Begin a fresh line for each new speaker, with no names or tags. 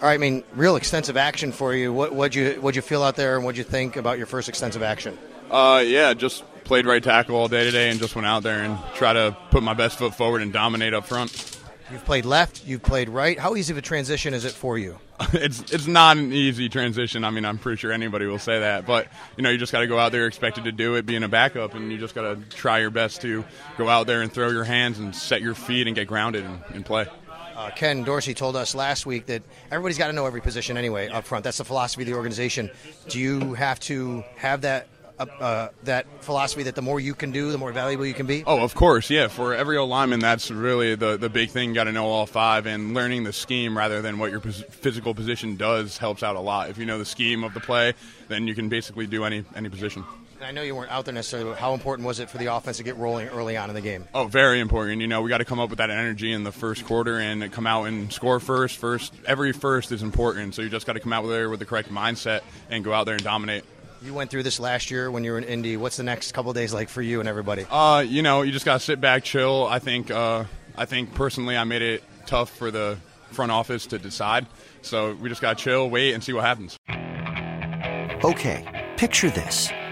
All right, I mean, real extensive action for you. What would you what'd you feel out there, and what'd you think about your first extensive action?
Uh, yeah, just played right tackle all day today, and just went out there and try to put my best foot forward and dominate up front.
You've played left, you've played right. How easy of a transition is it for you?
it's it's not an easy transition. I mean, I'm pretty sure anybody will say that, but you know, you just got to go out there expected to do it, being a backup, and you just got to try your best to go out there and throw your hands and set your feet and get grounded and, and play.
Uh, Ken Dorsey told us last week that everybody's got to know every position anyway up front. That's the philosophy of the organization. Do you have to have that uh, uh, that philosophy that the more you can do, the more valuable you can be?
Oh, of course, yeah. For every O lineman, that's really the the big thing. Got to know all five, and learning the scheme rather than what your pos- physical position does helps out a lot. If you know the scheme of the play, then you can basically do any any position.
I know you weren't out there necessarily, but how important was it for the offense to get rolling early on in the game?
Oh, very important. You know, we got to come up with that energy in the first quarter and come out and score first. First, every first is important, so you just got to come out there with the correct mindset and go out there and dominate.
You went through this last year when you were in Indy. What's the next couple days like for you and everybody?
Uh, you know, you just got to sit back, chill. I think, uh, I think personally, I made it tough for the front office to decide. So we just got to chill, wait, and see what happens.
Okay, picture this.